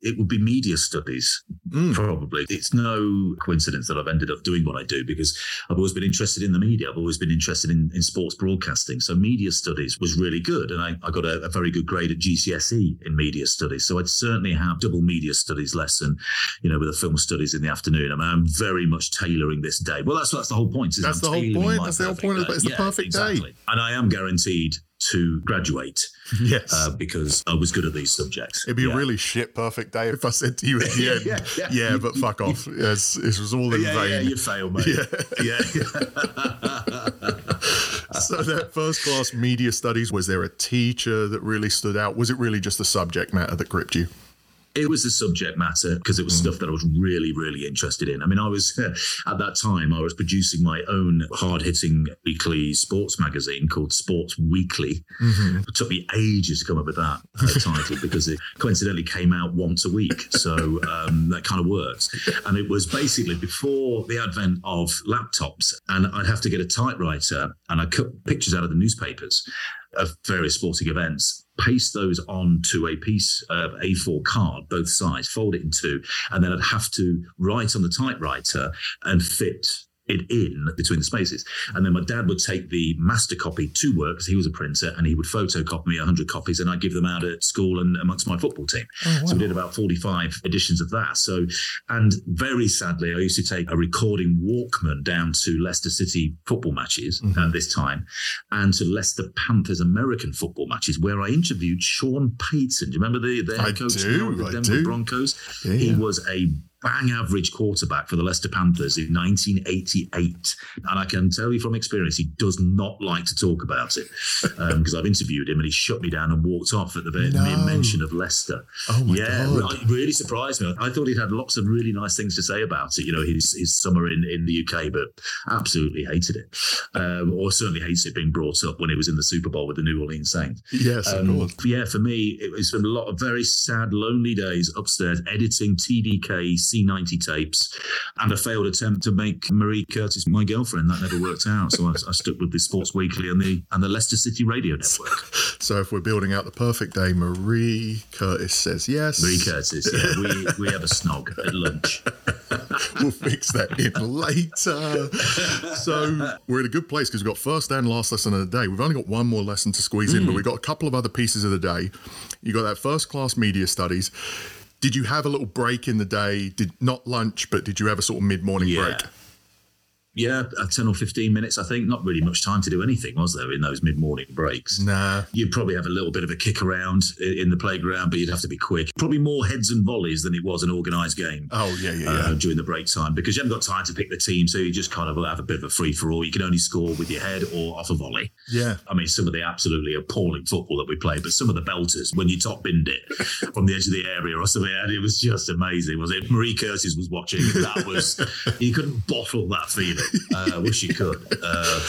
It would be media studies, mm. probably. It's no coincidence that I've ended up doing what I do because I've always been interested in the media. I've always been interested in, in sports broadcasting. So media studies was really good. And I, I got a, a, very good grade at GCSE in media studies. So I'd certainly have double media studies lesson, you know, with a film studies in the afternoon. I mean, I'm very much tailoring this day. Well, that's, that's the whole point. That's I'm the whole point. That's the whole point. It's the perfect exactly. day. And I am guaranteed to graduate. [laughs] Yes. Uh, because I was good at these subjects. It'd be yeah. a really shit perfect day if I said to you at the [laughs] end, yeah, yeah, yeah, but fuck off. [laughs] Yes, it was all in yeah, vain. Yeah, you failed, mate. Yeah. yeah. so that first class media studies, was there a teacher that really stood out? Was it really just the subject matter that gripped you? It was the subject matter because it was mm. stuff that I was really, really interested in. I mean, I was [laughs] at that time I was producing my own hard-hitting weekly sports magazine called Sports Weekly. Mm-hmm. It took me ages to come up with that uh, [laughs] title because it coincidentally came out once a week, so um, that kind of works. And it was basically before the advent of laptops, and I'd have to get a typewriter and I cut pictures out of the newspapers of various sporting events paste those onto a piece of A4 card, both sides, fold it in two, and then I'd have to write on the typewriter and fit it in between the spaces. And then my dad would take the master copy to work because he was a printer and he would photocopy me 100 copies and I'd give them out at school and amongst my football team. Oh, wow. So we did about 45 editions of that. So, and very sadly, I used to take a recording Walkman down to Leicester City football matches mm-hmm. at this time and to Leicester Panthers American football matches where I interviewed Sean Payton. Do you remember the, the head coach do, the Denver do. Broncos? Yeah. He was a bang average quarterback for the Leicester Panthers in 1988. And I can tell you from experience, he does not like to talk about it because um, I've interviewed him and he shut me down and walked off at the very no. mere mention of Leicester. Oh my yeah, God. it really surprised me. I thought he'd had lots of really nice things to say about it, you know, his, his summer in, in the UK, but absolutely hated it. Um, or certainly hates it being brought up when it was in the Super Bowl with the New Orleans Saints. Yes, um, of course. Yeah, for me, it was a lot of very sad, lonely days upstairs editing TDK C90 tapes and a failed attempt to make Marie Curtis my girlfriend. That never worked out. So I, I stuck with the Sports Weekly and the and the Leicester City Radio Network. So if we're building out the perfect day, Marie Curtis says yes. Marie Curtis, yeah. we, we have a snog at lunch. [laughs] we'll fix that in later. So we're in a good place because we've got first and last lesson of the day. We've only got one more lesson to squeeze mm. in, but we've got a couple of other pieces of the day. You got that first class media studies. Did you have a little break in the day? Did not lunch, but did you have a sort of mid morning yeah. break? Yeah, 10 or 15 minutes, I think. Not really much time to do anything, was there, in those mid morning breaks? Nah. You'd probably have a little bit of a kick around in the playground, but you'd have to be quick. Probably more heads and volleys than it was an organised game. Oh, yeah, yeah, uh, yeah. During the break time, because you haven't got time to pick the team. So you just kind of have a bit of a free for all. You can only score with your head or off a volley. Yeah. I mean, some of the absolutely appalling football that we played, but some of the belters, when you top binned it [laughs] from the edge of the area or something, and it was just amazing. Was it? Marie Curtis was watching. That was, [laughs] you couldn't bottle that feeling. Uh, wish you could. Uh,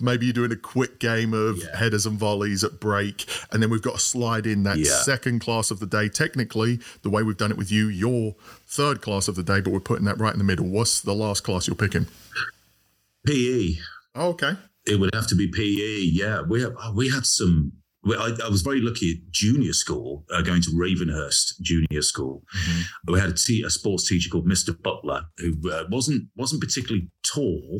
Maybe you're doing a quick game of yeah. headers and volleys at break, and then we've got to slide in that yeah. second class of the day. Technically, the way we've done it with you, your third class of the day, but we're putting that right in the middle. What's the last class you're picking? PE. Oh, okay. It would have to be PE. Yeah, we have, we had some I, I, was very lucky at junior school, uh, going to Ravenhurst Junior School. Mm-hmm. We had a, te- a, sports teacher called Mr. Butler, who uh, wasn't wasn't particularly tall,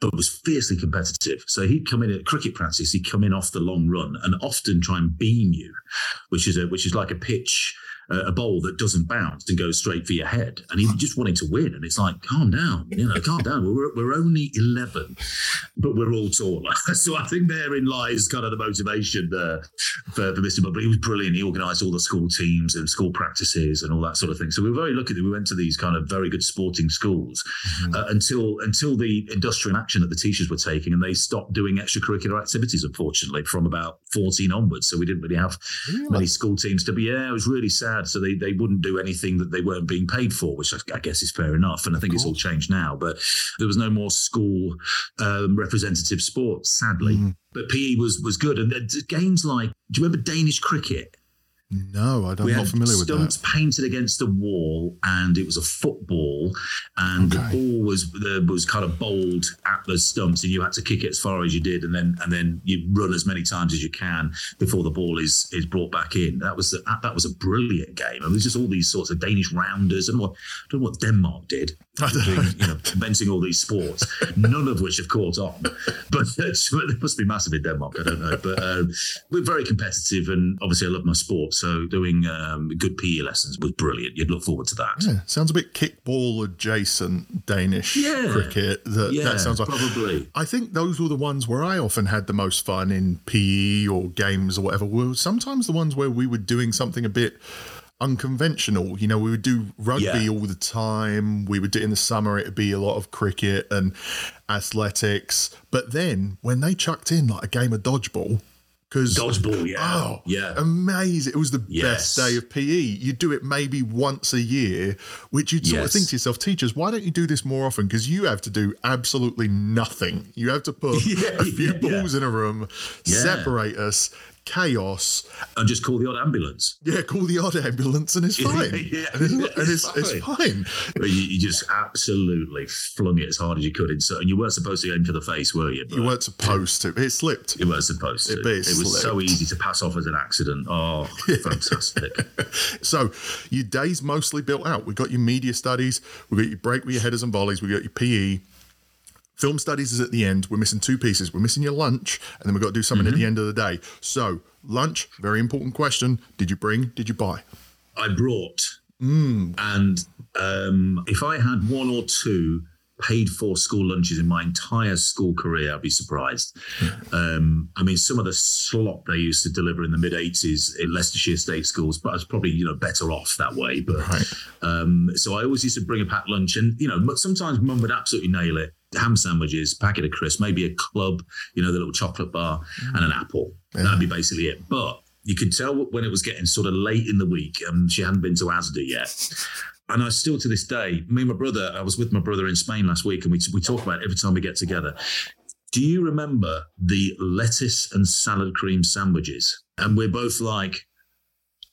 but was fiercely competitive. So he'd come in at cricket practice. He'd come in off the long run and often try and beam you, which is a which is like a pitch a bowl that doesn't bounce and goes straight for your head. And he just wanted to win. And it's like, calm down, you know, calm down. We're, we're only 11, but we're all taller. [laughs] so I think therein lies kind of the motivation uh, for, for Mr. But he was brilliant. He organised all the school teams and school practices and all that sort of thing. So we were very lucky that we went to these kind of very good sporting schools mm-hmm. uh, until until the industrial action that the teachers were taking and they stopped doing extracurricular activities, unfortunately, from about 14 onwards. So we didn't really have really? many school teams to be. Yeah, it was really sad. So they, they wouldn't do anything that they weren't being paid for, which I, I guess is fair enough. And I think it's all changed now. But there was no more school um, representative sports, sadly. Mm. But PE was was good. And games like, do you remember Danish cricket? No, I don't, I'm not familiar with that. Stumps painted against the wall, and it was a football, and okay. the ball was the, was kind of bowled at the stumps, and you had to kick it as far as you did, and then and then you run as many times as you can before the ball is is brought back in. That was a, that was a brilliant game. And there's just all these sorts of Danish rounders, and what I don't know what Denmark did, [laughs] doing, you know, inventing all these sports, none of which have caught on. But [laughs] there must be massive in Denmark. I don't know, but um, we're very competitive, and obviously I love my sport. So doing um, good PE lessons was brilliant. You'd look forward to that. Yeah, sounds a bit kickball adjacent Danish yeah. cricket. That, yeah, that sounds like probably. I think those were the ones where I often had the most fun in PE or games or whatever. Were sometimes the ones where we were doing something a bit unconventional. You know, we would do rugby yeah. all the time. We would do in the summer, it'd be a lot of cricket and athletics. But then when they chucked in like a game of dodgeball, because dodgeball, yeah, oh, yeah, amazing! It was the yes. best day of PE. You do it maybe once a year, which you'd sort of think to yourself, teachers, why don't you do this more often? Because you have to do absolutely nothing. You have to put [laughs] yeah, a few yeah, balls in a room, separate us, chaos. And just call the odd ambulance. Yeah, call the odd ambulance and it's [laughs] fine. yeah, [laughs] and, it's, and it's, it's, fine. You, you, just absolutely flung it as hard as you could. In, and you weren't supposed to aim for the face, were you? But you weren't supposed to. It slipped. You weren't supposed to. It, it, it was so easy to pass off as an accident. Oh, [laughs] fantastic. so your day's mostly built out. We've got your media studies, we've got your break with your headers and volleys, we've got your PE, Film studies is at the end. We're missing two pieces. We're missing your lunch, and then we've got to do something mm-hmm. at the end of the day. So, lunch, very important question. Did you bring? Did you buy? I brought. Mm. And um, if I had one or two paid for school lunches in my entire school career, I'd be surprised. Um, I mean, some of the slop they used to deliver in the mid 80s in Leicestershire state schools, but I was probably, you know, better off that way. But right. um, so I always used to bring a packed lunch and, you know, sometimes mum would absolutely nail it ham sandwiches, packet of crisps, maybe a club, you know, the little chocolate bar, mm. and an apple. Yeah. That'd be basically it. But you could tell when it was getting sort of late in the week and she hadn't been to Asda yet. [laughs] And I still to this day, me and my brother, I was with my brother in Spain last week and we, we talk about it every time we get together. Do you remember the lettuce and salad cream sandwiches? And we're both like,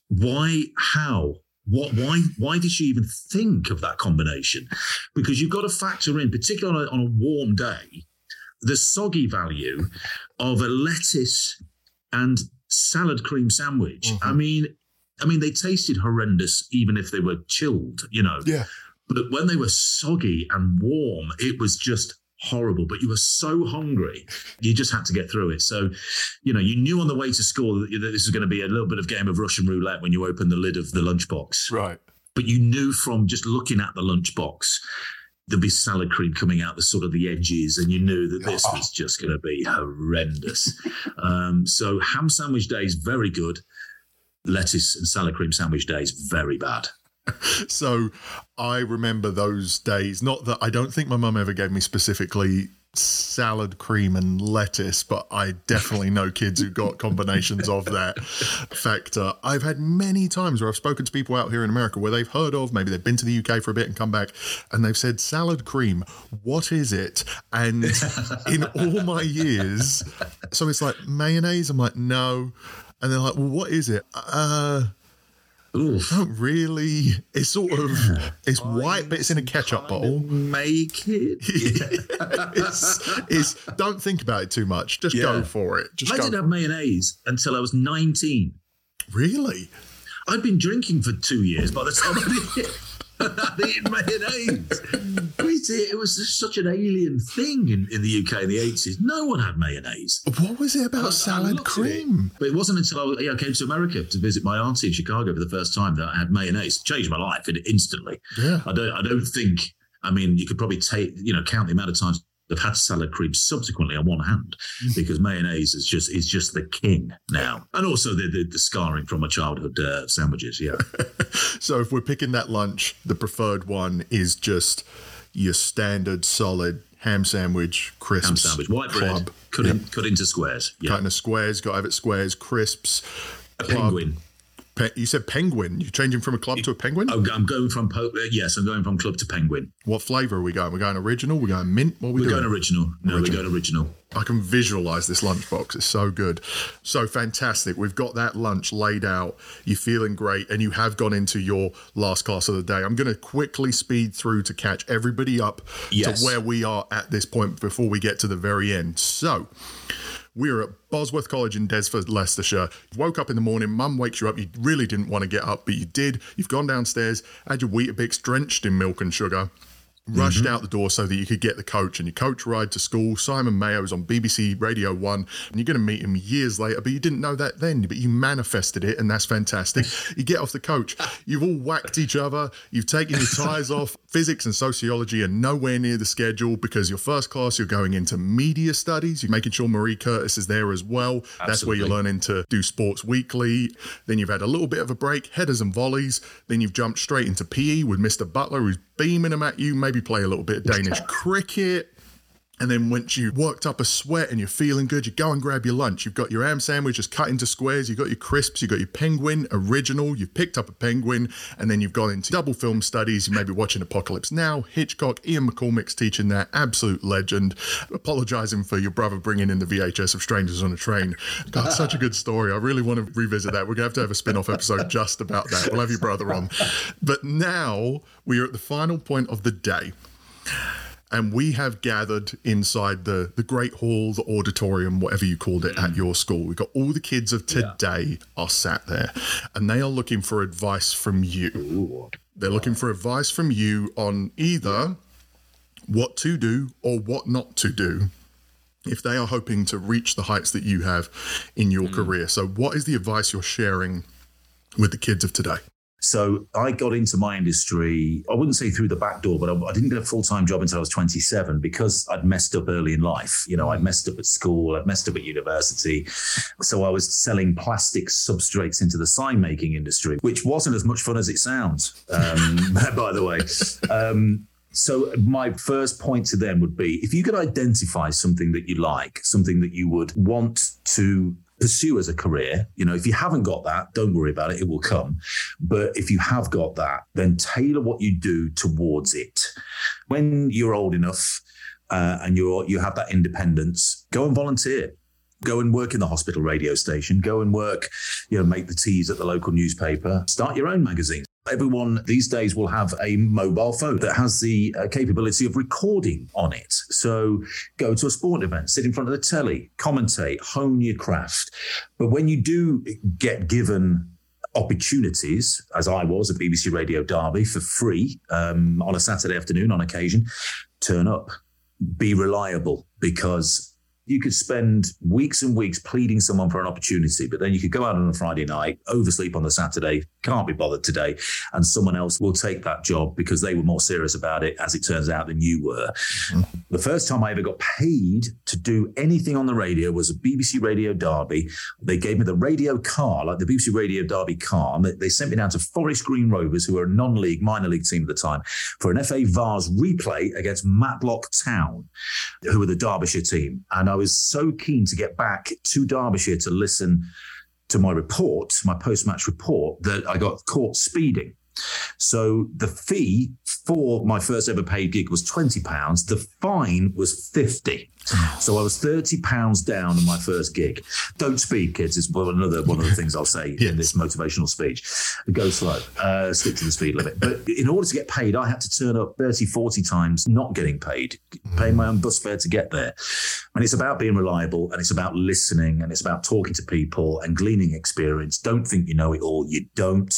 why, how? What, why, why did she even think of that combination? Because you've got to factor in, particularly on a, on a warm day, the soggy value of a lettuce and salad cream sandwich. Mm-hmm. I mean, I mean, they tasted horrendous even if they were chilled, you know. Yeah. But when they were soggy and warm, it was just horrible, but you were so hungry, you just had to get through it. So, you know, you knew on the way to school that, this was going to be a little bit of game of Russian roulette when you opened the lid of the lunchbox. Right. But you knew from just looking at the lunchbox, there'd be salad cream coming out the sort of the edges, and you knew that this was just going to be horrendous. [laughs] um, so, ham sandwich day is very good. Lettuce and salad cream sandwich day is very bad. [laughs] so I remember those days. Not that I don't think my mum ever gave me specifically salad cream and lettuce, but I definitely know kids who got combinations of that factor. I've had many times where I've spoken to people out here in America where they've heard of, maybe they've been to the UK for a bit and come back, and they've said, Salad cream, what is it? And in all my years, so it's like mayonnaise. I'm like, no. And they're like, well, what is it? Uh, Oof. Not really. It's sort of it's white, but it's in a ketchup bottle. Make it. [laughs] it's, it's, don't think about it too much. Just yeah. go for it. Just I didn't have mayonnaise until I was nineteen. Really? I'd been drinking for two years by the time I [laughs] did. I'd eaten mayonnaise. It. It was just such an alien thing in, in the UK in the 80s. No one had mayonnaise. What was it about I- I salad at cream? But it wasn't until I, yeah, I came to America to visit my auntie in Chicago for the first time that I had mayonnaise. It changed my life instantly. Yeah. I don't. I don't think. I mean, you could probably take you know count the amount of times I've had salad cream subsequently on one hand because mayonnaise is just is just the king now, and also the the, the scarring from my childhood uh, sandwiches. Yeah, [laughs] So if we're picking that lunch, the preferred one is just your standard solid ham sandwich, crisps, ham sandwich, white bread, club, cut in, cut into squares. Yeah, cut into squares. Got it squares, crisps. a club. penguin. Pe- you said penguin. You're changing from a club to a penguin. I'm I'm going from po- uh, yes, I'm going from club to penguin. What flavor are we going? We're going original. We're going mint. What are we We're doing? going original. No, we're going original. I can visualize this lunchbox. It's so good. So fantastic. We've got that lunch laid out. You're feeling great, and you have gone into your last class of the day. I'm going to quickly speed through to catch everybody up Yes. to where we are at this point before we get to the very end. So, we're at Bosworth College in Desford, Leicestershire. You woke up in the morning, mum wakes you up. You really didn't want to get up, but you did. You've gone downstairs, had your Weetabix drenched in milk and sugar, rushed Mm-hmm. out the door so that you could get the coach and your coach ride to school. Simon Mayo was on BBC Radio 1, and you're going to meet him years later, but you didn't know that then, but you manifested it, and that's fantastic. You get off the coach, you've all whacked each other, you've taken your ties off. [laughs] Physics and sociology are nowhere near the schedule because your first class, you're going into media studies. You're making sure Marie Curtis is there as well. That's where you're learning to do sports weekly. Then you've had a little bit of a break, headers and volleys. Then you've jumped straight into PE with Mr. Butler, who's beaming them at you. Maybe play a little bit of Danish cricket. And then once you've worked up a sweat and you're feeling good, you go and grab your lunch. You've got your ham sandwich just cut into squares. You've got your crisps. You've got your penguin original. You've picked up a penguin. And then you've gone into double film studies. You may be watching Apocalypse Now, Hitchcock, Ian McCormack's teaching there. Absolute legend. Apologizing for your brother bringing in the VHS of Strangers on a Train. God, such a good story. I really want to revisit that. We're going to have to have a spin off episode just about that. We'll have your brother on. But now we are at the final point of the day and we have gathered inside the the great hall the auditorium whatever you called it at mm. your school. We've got all the kids of today are sat there and they are looking for advice from you. They're looking for advice from you on either what to do or what not to do if they are hoping to reach the heights that you have in your mm. career. So what is the advice you're sharing with the kids of today So I got into my industry, I wouldn't say through the back door, but I, I didn't get a full time job until I was 27 because I'd messed up early in life. You know, I'd messed up at school, I'd messed up at university. So I was selling plastic substrates into the sign making industry, which wasn't as much fun as it sounds, um, [laughs] by the way. Um, so my first point to them would be if you could identify something that you like, something that you would want to pursue as a career, you know, if you haven't got that, don't worry about it, it will come. But if you have got that, then tailor what you do towards it. When you're old enough uh, and you're you have that independence, go and volunteer. Go and work in the hospital radio station. Go and work, you know, make the teas at the local newspaper. Start your own magazine. Everyone these days will have a mobile phone that has the uh, capability of recording on it. So go to a sport event, sit in front of the telly, commentate, hone your craft. But when you do get given opportunities, as I was at BBC Radio Derby for free um, on a Saturday afternoon on occasion, turn up, be reliable because you could spend weeks and weeks pleading someone for an opportunity, but then you could go out on a Friday night, oversleep on the Saturday, can't be bothered today, and someone else will take that job because they were more serious about it, as it turns out, than you were. Mm-hmm. The first time I ever got paid to do anything on the radio was a BBC Radio Derby. They gave me the radio car, like the BBC Radio Derby car. And they- sent me down to Forest Green Rovers, who were a non-league minor league team at the time, for an FA Vase replay against Matlock Town, who were the Derbyshire team. And I was so keen to get back to Derbyshire to listen to my report, my post-match report, that I got caught speeding. So the fee for my first ever paid gig was twenty pounds. The fine was fifty. [sighs] So I was thirty pounds down on my first gig. Don't speed, kids. Is another one of the things I'll say [laughs] yes. in this motivational speech. Go slow. Uh, stick to the speed limit. But in order to get paid, I had to turn up 30, 40 times not getting paid, paying my own bus fare to get there. And it's about being reliable, and it's about listening, and it's about talking to people and gleaning experience. Don't think you know it all. You don't.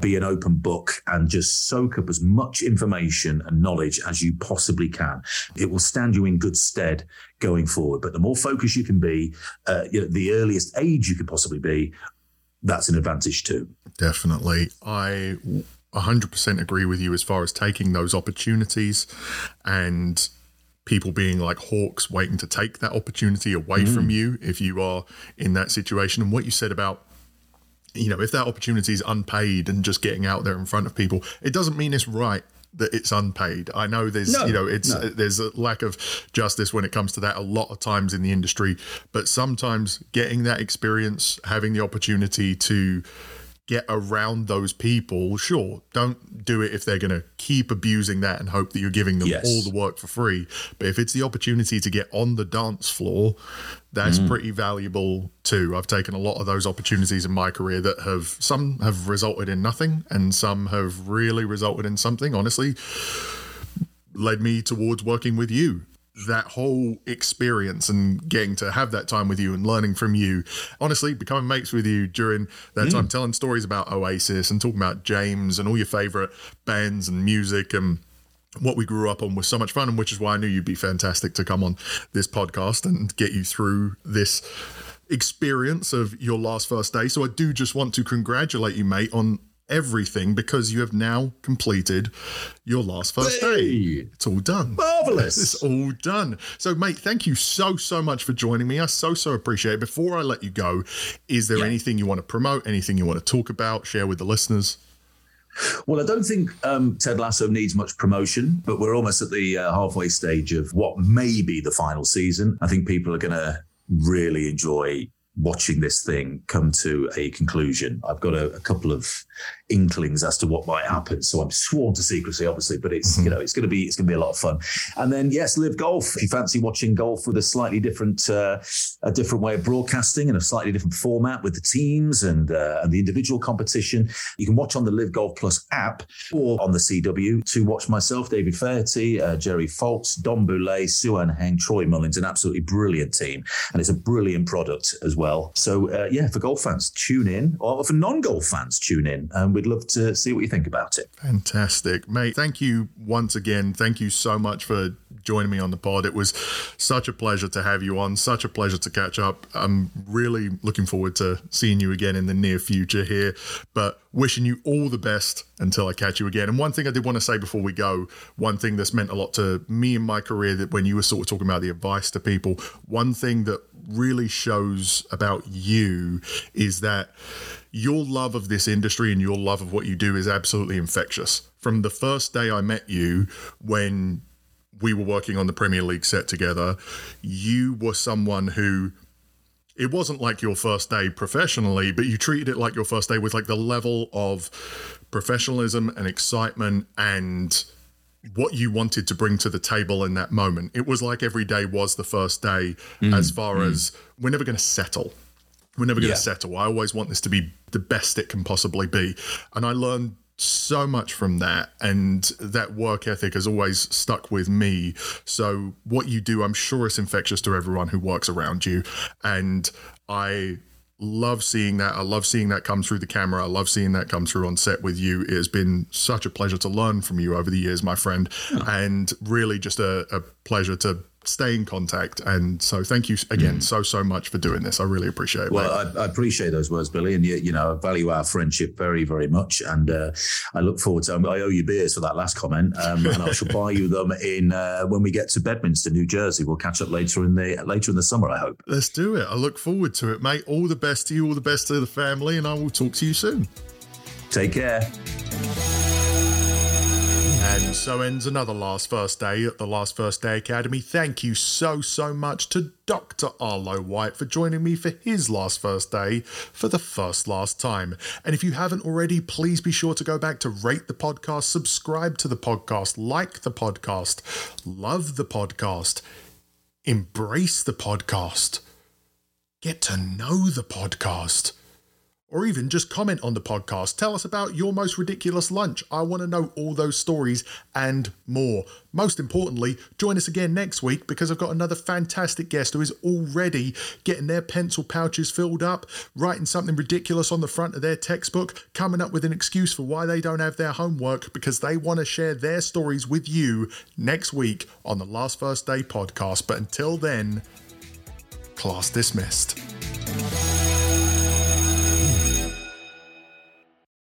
Be an open book and just soak up as much information and knowledge as you possibly can. It will stand you in good stead going forward. But the more focused you can be, uh, you know, the earliest age you could possibly be, that's an advantage too. Definitely. I 100% agree with you as far as taking those opportunities and people being like hawks waiting to take that opportunity away mm. from you if you are in that situation. And what you said about you know, if that opportunity is unpaid and just getting out there in front of people, it doesn't mean it's right that it's unpaid. I know there's no, you know it's no. there's a lack of justice when it comes to that a lot of times in the industry, but sometimes getting that experience, having the opportunity to get around those people, sure, don't do it if they're going to keep abusing that and hope that you're giving them yes. all the work for free. But if it's the opportunity to get on the dance floor, that's mm. pretty valuable too. I've taken a lot of those opportunities in my career that have some have resulted in nothing and some have really resulted in something. Honestly, led me towards working with you that whole experience and getting to have that time with you and learning from you. Honestly, becoming mates with you during that mm. time, telling stories about Oasis and talking about James and all your favorite bands and music and what we grew up on was so much fun, and which is why I knew you'd be fantastic to come on this podcast and get you through this experience of your last first day. So I do just want to congratulate you, mate, on everything because you have now completed your last first hey, day. It's all done. Marvelous. [laughs] It's all done. So, mate, thank you so, so much for joining me. I so, so appreciate it. Before I let you go, is there yeah. anything you want to promote, anything you want to talk about, share with the listeners? Well, I don't think um, Ted Lasso needs much promotion, but we're almost at the uh, halfway stage of what may be the final season. I think people are going to really enjoy watching this thing come to a conclusion. I've got a, a, couple of inklings as to what might happen, so I'm sworn to secrecy, obviously. But it's mm-hmm. you know it's going to be it's going to be a lot of fun. And then yes, LIV golf. If you fancy watching golf with a slightly different uh, a different way of broadcasting and a slightly different format with the teams and uh, and the individual competition, you can watch on the LIV Golf Plus app or on the CW to watch myself, David Feherty, uh, Jerry Foltz, Dom Boulet, Su-Ann Heng, Troy Mullins, an absolutely brilliant team, and it's a brilliant product as well. So uh, yeah, for golf fans, tune in, or for non-golf fans, tune in, we'd love to see what you think about it. Fantastic, mate. Thank you once again. Thank you so much for joining me on the pod. It was such a pleasure to have you on. Such a pleasure to catch up. I'm really looking forward to seeing you again in the near future here. But wishing you all the best until I catch you again. And one thing I did want to say before we go, one thing that's meant a lot to me in my career that when you were sort of talking about the advice to people, one thing that really shows about you is that your love of this industry and your love of what you do is absolutely infectious. From the first day I met you, when we were working on the Premier League set together, you were someone who it wasn't like your first day professionally, but you treated it like your first day with like the level of professionalism and excitement and what you wanted to bring to the table in that moment. It was like every day was the first day, mm, as far mm. as we're never going to settle. We're never going to yeah. settle. I always want this to be the best it can possibly be. And I learned so much from that and that work ethic has always stuck with me so what you do i'm sure is infectious to everyone who works around you and i love seeing that. I love seeing that come through the camera. I love seeing that come through on set with you. It has been such a pleasure to learn from you over the years, my friend, oh. and really just a, a pleasure to stay in contact. And so, thank you again mm. so so much for doing this. I really appreciate it. Well, I, I, appreciate those words, Billy, and you, you know, I value our friendship very very much, and uh, I look forward to. I owe you beers for that last comment, um, and I shall buy you them in uh, when we get to Bedminster, New Jersey. We'll catch up later in the later in the summer. I hope. Let's do it. I look forward to it, mate. All the best to you. All the best to the family, and I will talk to you soon. Take care. And so ends another Last First Day at the Last First Day Academy. Thank you so, so much to Dr. Arlo White for joining me for his last first day for the first last time. And if you haven't already, please be sure to go back to rate the podcast, subscribe to the podcast, like the podcast, love the podcast embrace the podcast, get to know the podcast or even just comment on the podcast. Tell us about your most ridiculous lunch. I want to know all those stories and more. Most importantly, join us again next week because I've got another fantastic guest who is already getting their pencil pouches filled up, writing something ridiculous on the front of their textbook, coming up with an excuse for why they don't have their homework because they want to share their stories with you next week on the Last First Day podcast. But until then, class dismissed.